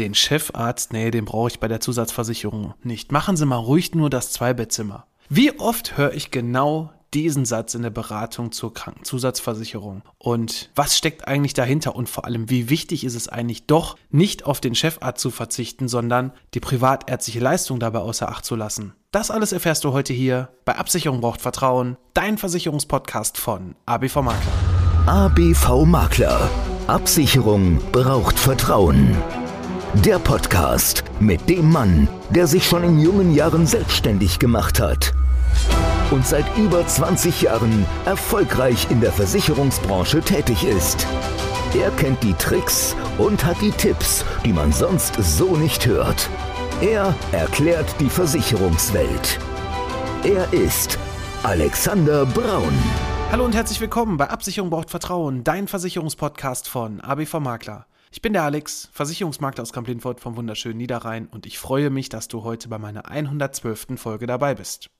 Den Chefarzt, nee, den brauche ich bei der Zusatzversicherung nicht. Machen Sie mal ruhig nur das Zweibettzimmer. Wie oft höre ich genau diesen Satz in der Beratung zur Krankenzusatzversicherung? Und was steckt eigentlich dahinter? Und vor allem, wie wichtig ist es eigentlich doch, nicht auf den Chefarzt zu verzichten, sondern die privatärztliche Leistung dabei außer Acht zu lassen? Das alles erfährst du heute hier bei Absicherung braucht Vertrauen, dein Versicherungspodcast von ABV Makler. ABV Makler. Absicherung braucht Vertrauen. Der Podcast mit dem Mann, der sich schon in jungen Jahren selbstständig gemacht hat und seit über 20 Jahren erfolgreich in der Versicherungsbranche tätig ist. Er kennt die Tricks und hat die Tipps, die man sonst so nicht hört. Er erklärt die Versicherungswelt. Er ist Alexander Braun. Hallo und herzlich willkommen bei Absicherung braucht Vertrauen, dein Versicherungspodcast von ABV Makler. Ich bin der Alex, Versicherungsmakler aus Kamp-Lindfort vom wunderschönen Niederrhein und ich freue mich, dass du heute bei meiner 112. Folge dabei bist.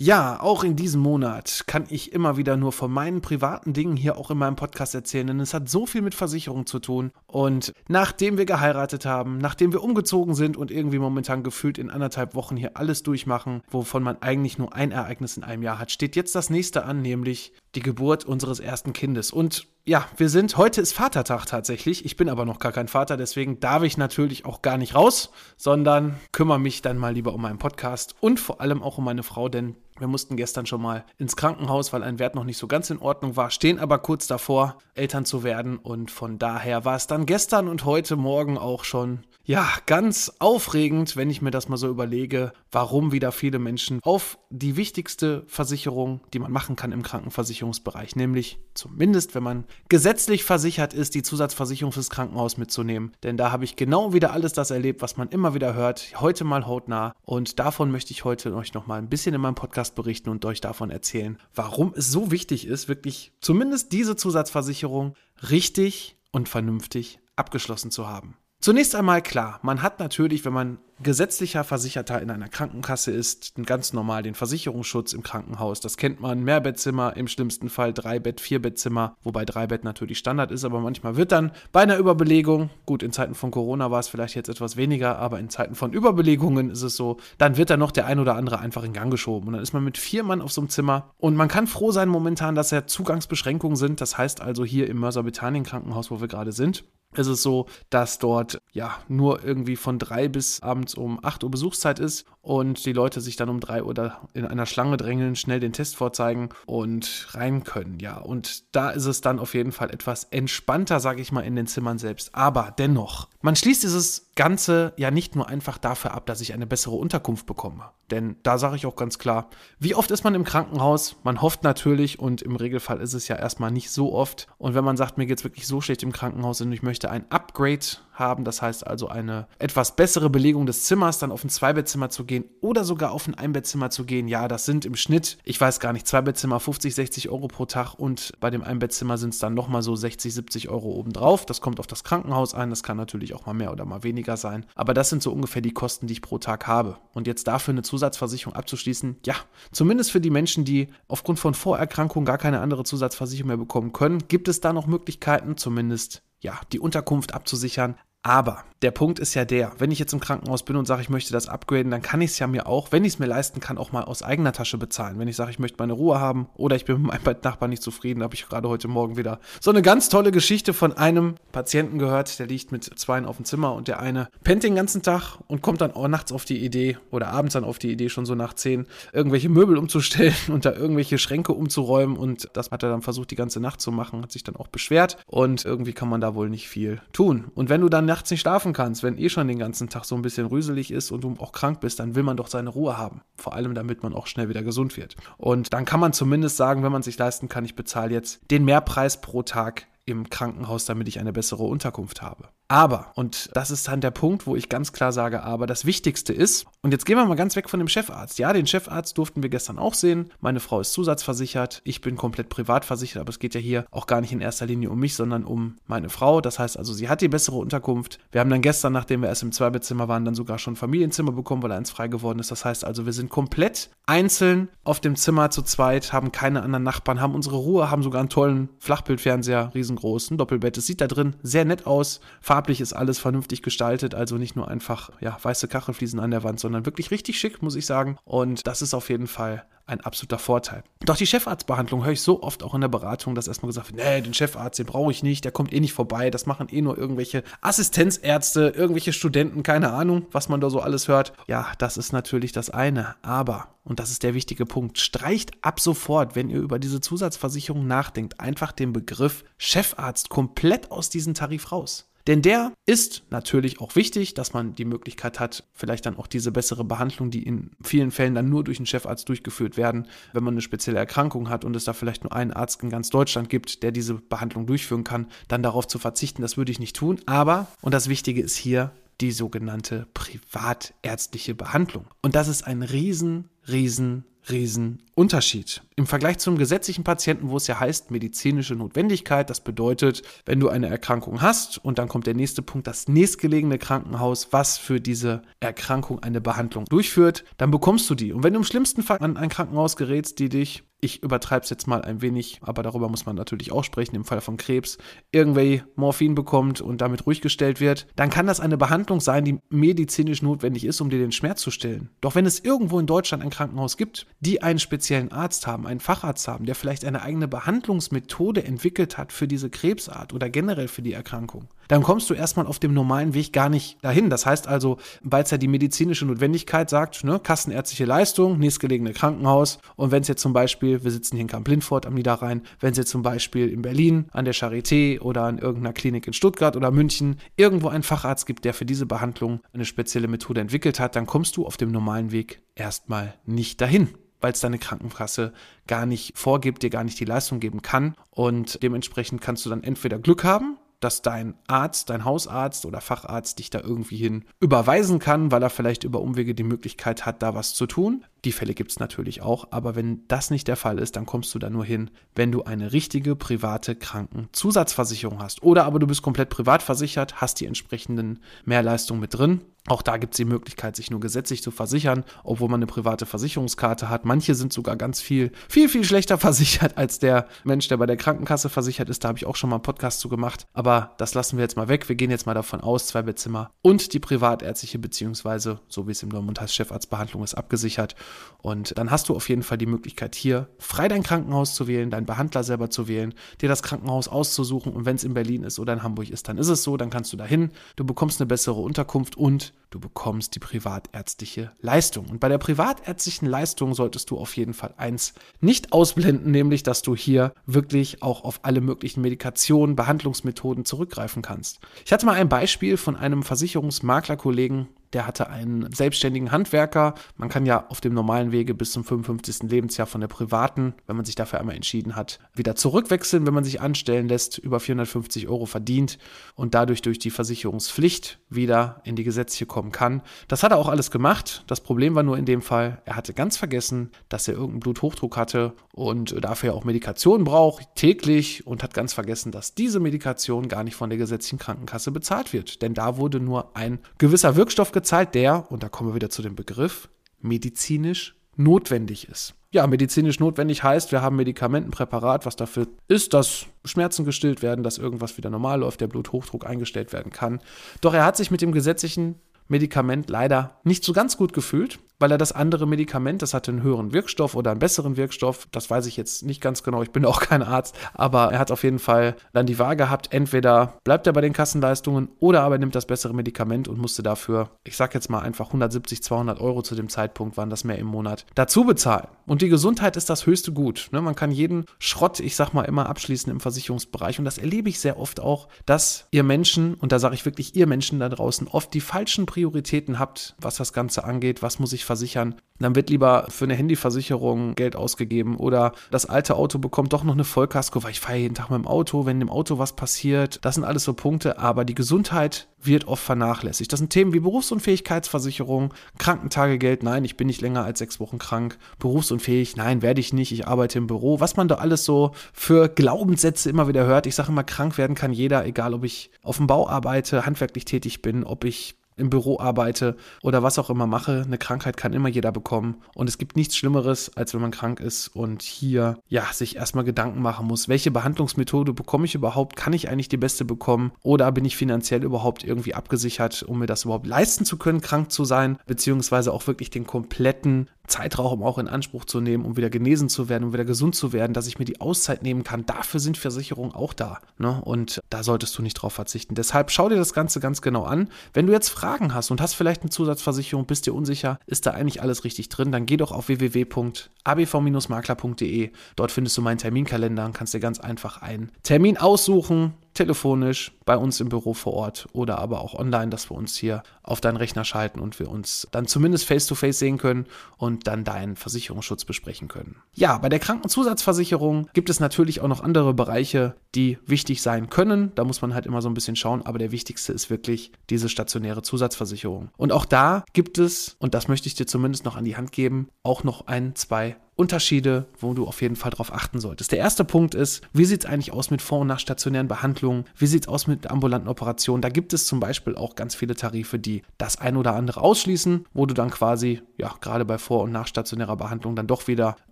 Ja, auch in diesem Monat kann ich immer wieder nur von meinen privaten Dingen hier auch in meinem Podcast erzählen, denn es hat so viel mit Versicherung zu tun. Und nachdem wir geheiratet haben, nachdem wir umgezogen sind und irgendwie momentan gefühlt in anderthalb Wochen hier alles durchmachen, wovon man eigentlich nur ein Ereignis in einem Jahr hat, steht jetzt das nächste an, nämlich die Geburt unseres ersten Kindes. Und ja, wir sind, heute ist Vatertag tatsächlich. Ich bin aber noch gar kein Vater, deswegen darf ich natürlich auch gar nicht raus, sondern kümmere mich dann mal lieber um meinen Podcast und vor allem auch um meine Frau, denn wir mussten gestern schon mal ins Krankenhaus, weil ein Wert noch nicht so ganz in Ordnung war, stehen aber kurz davor, Eltern zu werden. Und von daher war es dann gestern und heute Morgen auch schon, ja, ganz aufregend, wenn ich mir das mal so überlege, warum wieder viele Menschen auf die wichtigste Versicherung, die man machen kann im Krankenversicherungsbereich, nämlich zumindest, wenn man gesetzlich versichert ist, die Zusatzversicherung fürs Krankenhaus mitzunehmen. Denn da habe ich genau wieder alles das erlebt, was man immer wieder hört, heute mal hautnah. Und davon möchte ich heute euch noch mal ein bisschen in meinem Podcast Podcast berichten und euch davon erzählen, warum es so wichtig ist, wirklich zumindest diese Zusatzversicherung richtig und vernünftig abgeschlossen zu haben. Zunächst einmal klar, man hat natürlich, wenn man gesetzlicher Versicherter in einer Krankenkasse ist, ganz normal den Versicherungsschutz im Krankenhaus. Das kennt man, Mehrbettzimmer, im schlimmsten Fall Dreibett, Vierbettzimmer, wobei Dreibett natürlich Standard ist, aber manchmal wird dann bei einer Überbelegung, gut, in Zeiten von Corona war es vielleicht jetzt etwas weniger, aber in Zeiten von Überbelegungen ist es so, dann wird dann noch der ein oder andere einfach in Gang geschoben und dann ist man mit vier Mann auf so einem Zimmer und man kann froh sein momentan, dass ja Zugangsbeschränkungen sind. Das heißt also hier im Mörser Bethanien Krankenhaus, wo wir gerade sind, ist es so, dass dort ja nur irgendwie von drei bis abends um acht Uhr Besuchszeit ist und die Leute sich dann um drei Uhr da in einer Schlange drängeln, schnell den Test vorzeigen und rein können. Ja, und da ist es dann auf jeden Fall etwas entspannter, sage ich mal, in den Zimmern selbst. Aber dennoch, man schließt dieses Ganze ja nicht nur einfach dafür ab, dass ich eine bessere Unterkunft bekomme. Denn da sage ich auch ganz klar, wie oft ist man im Krankenhaus? Man hofft natürlich und im Regelfall ist es ja erstmal nicht so oft. Und wenn man sagt, mir geht es wirklich so schlecht im Krankenhaus und ich möchte ein Upgrade haben, das heißt also eine etwas bessere Belegung des Zimmers, dann auf ein Zweibettzimmer zu gehen oder sogar auf ein Einbettzimmer zu gehen, ja, das sind im Schnitt, ich weiß gar nicht, Zweibettzimmer 50, 60 Euro pro Tag und bei dem Einbettzimmer sind es dann nochmal so 60, 70 Euro obendrauf. Das kommt auf das Krankenhaus ein, das kann natürlich auch mal mehr oder mal weniger sein, aber das sind so ungefähr die Kosten, die ich pro Tag habe. Und jetzt dafür eine Zusatzversicherung abzuschließen, ja, zumindest für die Menschen, die aufgrund von Vorerkrankungen gar keine andere Zusatzversicherung mehr bekommen können, gibt es da noch Möglichkeiten, zumindest ja, die Unterkunft abzusichern. Aber der Punkt ist ja der, wenn ich jetzt im Krankenhaus bin und sage, ich möchte das upgraden, dann kann ich es ja mir auch, wenn ich es mir leisten kann, auch mal aus eigener Tasche bezahlen. Wenn ich sage, ich möchte meine Ruhe haben oder ich bin mit meinem Nachbarn nicht zufrieden, habe ich gerade heute Morgen wieder so eine ganz tolle Geschichte von einem Patienten gehört, der liegt mit zweien auf dem Zimmer und der eine pennt den ganzen Tag und kommt dann auch nachts auf die Idee oder abends dann auf die Idee, schon so nach zehn, irgendwelche Möbel umzustellen und da irgendwelche Schränke umzuräumen und das hat er dann versucht, die ganze Nacht zu machen, hat sich dann auch beschwert und irgendwie kann man da wohl nicht viel tun. Und wenn du dann nachts nicht schlafen kannst, wenn eh schon den ganzen Tag so ein bisschen rüselig ist und du auch krank bist, dann will man doch seine Ruhe haben. Vor allem, damit man auch schnell wieder gesund wird. Und dann kann man zumindest sagen, wenn man sich leisten kann, ich bezahle jetzt den Mehrpreis pro Tag im Krankenhaus, damit ich eine bessere Unterkunft habe. Aber, und das ist dann der Punkt, wo ich ganz klar sage, aber das Wichtigste ist, und jetzt gehen wir mal ganz weg von dem Chefarzt. Ja, den Chefarzt durften wir gestern auch sehen. Meine Frau ist zusatzversichert, ich bin komplett privat versichert, aber es geht ja hier auch gar nicht in erster Linie um mich, sondern um meine Frau. Das heißt also, sie hat die bessere Unterkunft. Wir haben dann gestern, nachdem wir erst im Zweibettzimmer waren, dann sogar schon Familienzimmer bekommen, weil eins frei geworden ist. Das heißt also, wir sind komplett einzeln auf dem Zimmer zu zweit, haben keine anderen Nachbarn, haben unsere Ruhe, haben sogar einen tollen Flachbildfernseher, riesengroßen Doppelbett. Es sieht da drin sehr nett aus. Fahren Farblich ist alles vernünftig gestaltet, also nicht nur einfach ja, weiße Kachelfliesen an der Wand, sondern wirklich richtig schick, muss ich sagen. Und das ist auf jeden Fall ein absoluter Vorteil. Doch die Chefarztbehandlung höre ich so oft auch in der Beratung, dass erstmal gesagt wird, nee, den Chefarzt, den brauche ich nicht, der kommt eh nicht vorbei, das machen eh nur irgendwelche Assistenzärzte, irgendwelche Studenten, keine Ahnung, was man da so alles hört. Ja, das ist natürlich das eine, aber, und das ist der wichtige Punkt, streicht ab sofort, wenn ihr über diese Zusatzversicherung nachdenkt, einfach den Begriff Chefarzt komplett aus diesem Tarif raus. Denn der ist natürlich auch wichtig, dass man die Möglichkeit hat, vielleicht dann auch diese bessere Behandlung, die in vielen Fällen dann nur durch einen Chefarzt durchgeführt werden, wenn man eine spezielle Erkrankung hat und es da vielleicht nur einen Arzt in ganz Deutschland gibt, der diese Behandlung durchführen kann, dann darauf zu verzichten, das würde ich nicht tun. Aber, und das Wichtige ist hier, die sogenannte privatärztliche Behandlung. Und das ist ein riesen, riesen, riesen Unterschied. Im Vergleich zum gesetzlichen Patienten, wo es ja heißt medizinische Notwendigkeit, das bedeutet, wenn du eine Erkrankung hast und dann kommt der nächste Punkt, das nächstgelegene Krankenhaus, was für diese Erkrankung eine Behandlung durchführt, dann bekommst du die. Und wenn du im schlimmsten Fall an ein Krankenhaus gerätst, die dich ich übertreibe es jetzt mal ein wenig, aber darüber muss man natürlich auch sprechen, im Fall von Krebs, irgendwie Morphin bekommt und damit ruhig gestellt wird, dann kann das eine Behandlung sein, die medizinisch notwendig ist, um dir den Schmerz zu stillen. Doch wenn es irgendwo in Deutschland ein Krankenhaus gibt, die einen speziellen Arzt haben, einen Facharzt haben, der vielleicht eine eigene Behandlungsmethode entwickelt hat für diese Krebsart oder generell für die Erkrankung, dann kommst du erstmal auf dem normalen Weg gar nicht dahin. Das heißt also, weil es ja die medizinische Notwendigkeit sagt, ne, kassenärztliche Leistung, nächstgelegene Krankenhaus. Und wenn es jetzt zum Beispiel, wir sitzen hier in Kamp-Lindfort am Niederrhein, wenn es jetzt zum Beispiel in Berlin an der Charité oder an irgendeiner Klinik in Stuttgart oder München irgendwo einen Facharzt gibt, der für diese Behandlung eine spezielle Methode entwickelt hat, dann kommst du auf dem normalen Weg erstmal nicht dahin weil es deine Krankenkasse gar nicht vorgibt, dir gar nicht die Leistung geben kann. Und dementsprechend kannst du dann entweder Glück haben dass dein Arzt, dein Hausarzt oder Facharzt dich da irgendwie hin überweisen kann, weil er vielleicht über Umwege die Möglichkeit hat, da was zu tun. Die Fälle gibt es natürlich auch, aber wenn das nicht der Fall ist, dann kommst du da nur hin, wenn du eine richtige private Krankenzusatzversicherung hast. Oder aber du bist komplett privat versichert, hast die entsprechenden Mehrleistungen mit drin. Auch da gibt es die Möglichkeit, sich nur gesetzlich zu versichern, obwohl man eine private Versicherungskarte hat. Manche sind sogar ganz viel, viel, viel schlechter versichert als der Mensch, der bei der Krankenkasse versichert ist. Da habe ich auch schon mal einen Podcast zu gemacht. Aber das lassen wir jetzt mal weg. Wir gehen jetzt mal davon aus, zwei Bettzimmer und die privatärztliche beziehungsweise, so wie es im Dortmund heißt, Chefarztbehandlung ist abgesichert. Und dann hast du auf jeden Fall die Möglichkeit, hier frei dein Krankenhaus zu wählen, deinen Behandler selber zu wählen, dir das Krankenhaus auszusuchen. Und wenn es in Berlin ist oder in Hamburg ist, dann ist es so, dann kannst du dahin. Du bekommst eine bessere Unterkunft und du bekommst die privatärztliche Leistung. Und bei der privatärztlichen Leistung solltest du auf jeden Fall eins nicht ausblenden, nämlich, dass du hier wirklich auch auf alle möglichen Medikationen, Behandlungsmethoden zurückgreifen kannst. Ich hatte mal ein Beispiel von einem Versicherungsmaklerkollegen, der hatte einen selbstständigen Handwerker. Man kann ja auf dem normalen Wege bis zum 55. Lebensjahr von der privaten, wenn man sich dafür einmal entschieden hat, wieder zurückwechseln, wenn man sich anstellen lässt, über 450 Euro verdient und dadurch durch die Versicherungspflicht wieder in die gesetzliche kommen kann. Das hat er auch alles gemacht. Das Problem war nur in dem Fall, er hatte ganz vergessen, dass er irgendeinen Bluthochdruck hatte und dafür auch Medikation braucht, täglich und hat ganz vergessen, dass diese Medikation gar nicht von der gesetzlichen Krankenkasse bezahlt wird. Denn da wurde nur ein gewisser Wirkstoff gezahlt, der, und da kommen wir wieder zu dem Begriff, medizinisch notwendig ist. Ja, medizinisch notwendig heißt, wir haben Medikamentenpräparat, was dafür ist, dass Schmerzen gestillt werden, dass irgendwas wieder normal läuft, der Bluthochdruck eingestellt werden kann. Doch er hat sich mit dem gesetzlichen Medikament leider nicht so ganz gut gefühlt weil er das andere Medikament, das hatte einen höheren Wirkstoff oder einen besseren Wirkstoff, das weiß ich jetzt nicht ganz genau, ich bin auch kein Arzt, aber er hat auf jeden Fall dann die Wahl gehabt, entweder bleibt er bei den Kassenleistungen oder aber nimmt das bessere Medikament und musste dafür, ich sag jetzt mal einfach 170, 200 Euro zu dem Zeitpunkt, waren das mehr im Monat, dazu bezahlen. Und die Gesundheit ist das höchste Gut. Ne? Man kann jeden Schrott, ich sag mal, immer abschließen im Versicherungsbereich und das erlebe ich sehr oft auch, dass ihr Menschen, und da sage ich wirklich ihr Menschen da draußen, oft die falschen Prioritäten habt, was das Ganze angeht, was muss ich versichern, dann wird lieber für eine Handyversicherung Geld ausgegeben oder das alte Auto bekommt doch noch eine Vollkasko, weil ich fahre jeden Tag mit dem Auto, wenn dem Auto was passiert. Das sind alles so Punkte, aber die Gesundheit wird oft vernachlässigt. Das sind Themen wie Berufsunfähigkeitsversicherung, Krankentagegeld, nein, ich bin nicht länger als sechs Wochen krank, berufsunfähig, nein, werde ich nicht, ich arbeite im Büro. Was man da alles so für Glaubenssätze immer wieder hört. Ich sage immer, krank werden kann jeder, egal ob ich auf dem Bau arbeite, handwerklich tätig bin, ob ich im Büro arbeite oder was auch immer mache. Eine Krankheit kann immer jeder bekommen. Und es gibt nichts Schlimmeres, als wenn man krank ist und hier ja sich erstmal Gedanken machen muss, welche Behandlungsmethode bekomme ich überhaupt? Kann ich eigentlich die beste bekommen? Oder bin ich finanziell überhaupt irgendwie abgesichert, um mir das überhaupt leisten zu können, krank zu sein, beziehungsweise auch wirklich den kompletten Zeitraum auch in Anspruch zu nehmen, um wieder genesen zu werden, um wieder gesund zu werden, dass ich mir die Auszeit nehmen kann. Dafür sind Versicherungen auch da. Ne? Und da solltest du nicht drauf verzichten. Deshalb schau dir das Ganze ganz genau an. Wenn du jetzt Fragen hast und hast vielleicht eine Zusatzversicherung, bist dir unsicher, ist da eigentlich alles richtig drin, dann geh doch auf www.abv-makler.de. Dort findest du meinen Terminkalender und kannst dir ganz einfach einen Termin aussuchen telefonisch bei uns im Büro vor Ort oder aber auch online, dass wir uns hier auf deinen Rechner schalten und wir uns dann zumindest face-to-face -face sehen können und dann deinen Versicherungsschutz besprechen können. Ja, bei der Krankenzusatzversicherung gibt es natürlich auch noch andere Bereiche, die wichtig sein können. Da muss man halt immer so ein bisschen schauen, aber der wichtigste ist wirklich diese stationäre Zusatzversicherung. Und auch da gibt es, und das möchte ich dir zumindest noch an die Hand geben, auch noch ein, zwei Unterschiede, wo du auf jeden Fall darauf achten solltest. Der erste Punkt ist, wie sieht es eigentlich aus mit vor- und nach stationären Behandlungen? Wie sieht es aus mit ambulanten Operationen? Da gibt es zum Beispiel auch ganz viele Tarife, die das ein oder andere ausschließen, wo du dann quasi, ja, gerade bei vor- und nach stationärer Behandlung dann doch wieder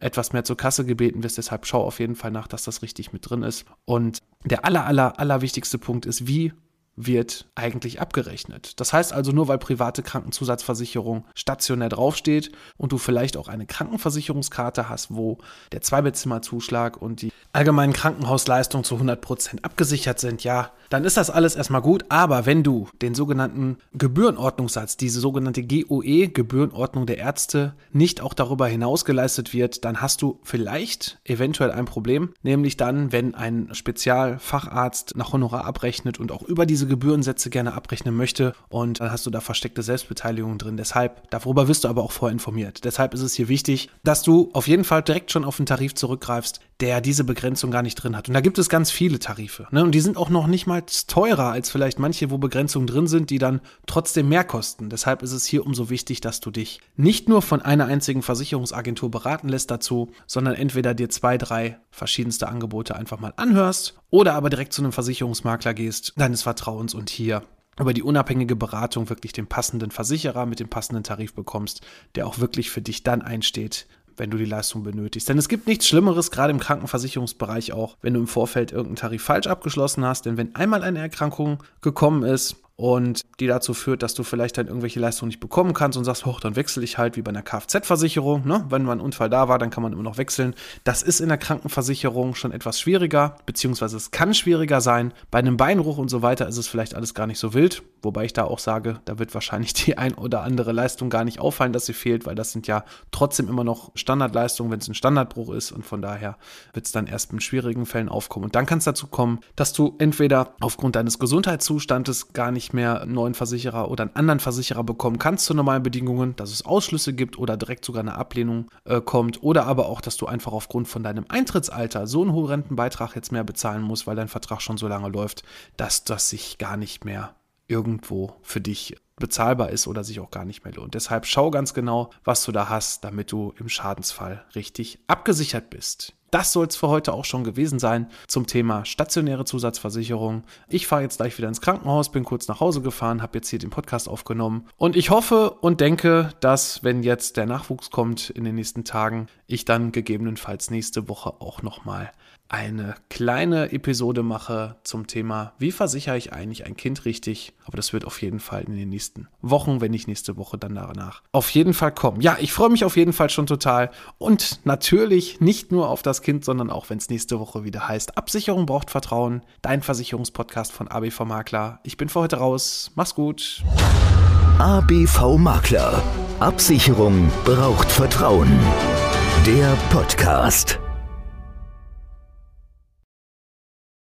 etwas mehr zur Kasse gebeten wirst. Deshalb schau auf jeden Fall nach, dass das richtig mit drin ist. Und der aller, aller, aller wichtigste Punkt ist, wie wird eigentlich abgerechnet. Das heißt also, nur weil private Krankenzusatzversicherung stationär draufsteht und du vielleicht auch eine Krankenversicherungskarte hast, wo der Zweibettzimmerzuschlag und die allgemeinen Krankenhausleistungen zu 100% abgesichert sind, ja, dann ist das alles erstmal gut. Aber wenn du den sogenannten Gebührenordnungssatz, diese sogenannte GOE, Gebührenordnung der Ärzte, nicht auch darüber hinaus geleistet wird, dann hast du vielleicht eventuell ein Problem, nämlich dann, wenn ein Spezialfacharzt nach Honorar abrechnet und auch über diese diese Gebührensätze gerne abrechnen möchte und dann hast du da versteckte Selbstbeteiligung drin. Deshalb, darüber wirst du aber auch vorher informiert. Deshalb ist es hier wichtig, dass du auf jeden Fall direkt schon auf einen Tarif zurückgreifst, der diese Begrenzung gar nicht drin hat. Und da gibt es ganz viele Tarife. Ne? Und die sind auch noch nicht mal teurer als vielleicht manche, wo Begrenzungen drin sind, die dann trotzdem mehr kosten. Deshalb ist es hier umso wichtig, dass du dich nicht nur von einer einzigen Versicherungsagentur beraten lässt dazu, sondern entweder dir zwei, drei verschiedenste Angebote einfach mal anhörst oder aber direkt zu einem Versicherungsmakler gehst, deines Vertrauens und hier über die unabhängige Beratung wirklich den passenden Versicherer mit dem passenden Tarif bekommst, der auch wirklich für dich dann einsteht, wenn du die Leistung benötigst. Denn es gibt nichts Schlimmeres, gerade im Krankenversicherungsbereich auch, wenn du im Vorfeld irgendeinen Tarif falsch abgeschlossen hast. Denn wenn einmal eine Erkrankung gekommen ist, und die dazu führt, dass du vielleicht dann irgendwelche Leistungen nicht bekommen kannst und sagst, hoch, dann wechsle ich halt wie bei einer Kfz-Versicherung. Ne? Wenn mal ein Unfall da war, dann kann man immer noch wechseln. Das ist in der Krankenversicherung schon etwas schwieriger, beziehungsweise es kann schwieriger sein. Bei einem Beinbruch und so weiter ist es vielleicht alles gar nicht so wild, wobei ich da auch sage, da wird wahrscheinlich die ein oder andere Leistung gar nicht auffallen, dass sie fehlt, weil das sind ja trotzdem immer noch Standardleistungen, wenn es ein Standardbruch ist und von daher wird es dann erst in schwierigen Fällen aufkommen. Und dann kann es dazu kommen, dass du entweder aufgrund deines Gesundheitszustandes gar mehr einen neuen Versicherer oder einen anderen Versicherer bekommen kannst zu normalen Bedingungen, dass es Ausschlüsse gibt oder direkt sogar eine Ablehnung äh, kommt oder aber auch, dass du einfach aufgrund von deinem Eintrittsalter so einen hohen Rentenbeitrag jetzt mehr bezahlen musst, weil dein Vertrag schon so lange läuft, dass das sich gar nicht mehr irgendwo für dich bezahlbar ist oder sich auch gar nicht mehr lohnt. Deshalb schau ganz genau, was du da hast, damit du im Schadensfall richtig abgesichert bist. Das soll es für heute auch schon gewesen sein zum Thema stationäre Zusatzversicherung. Ich fahre jetzt gleich wieder ins Krankenhaus, bin kurz nach Hause gefahren, habe jetzt hier den Podcast aufgenommen und ich hoffe und denke, dass wenn jetzt der Nachwuchs kommt in den nächsten Tagen, ich dann gegebenenfalls nächste Woche auch nochmal eine kleine Episode mache zum Thema, wie versichere ich eigentlich ein Kind richtig. Aber das wird auf jeden Fall in den nächsten Wochen, wenn nicht nächste Woche, dann danach auf jeden Fall kommen. Ja, ich freue mich auf jeden Fall schon total. Und natürlich nicht nur auf das Kind, sondern auch, wenn es nächste Woche wieder heißt, Absicherung braucht Vertrauen. Dein Versicherungspodcast von ABV Makler. Ich bin für heute raus. Mach's gut. ABV Makler. Absicherung braucht Vertrauen. Der Podcast.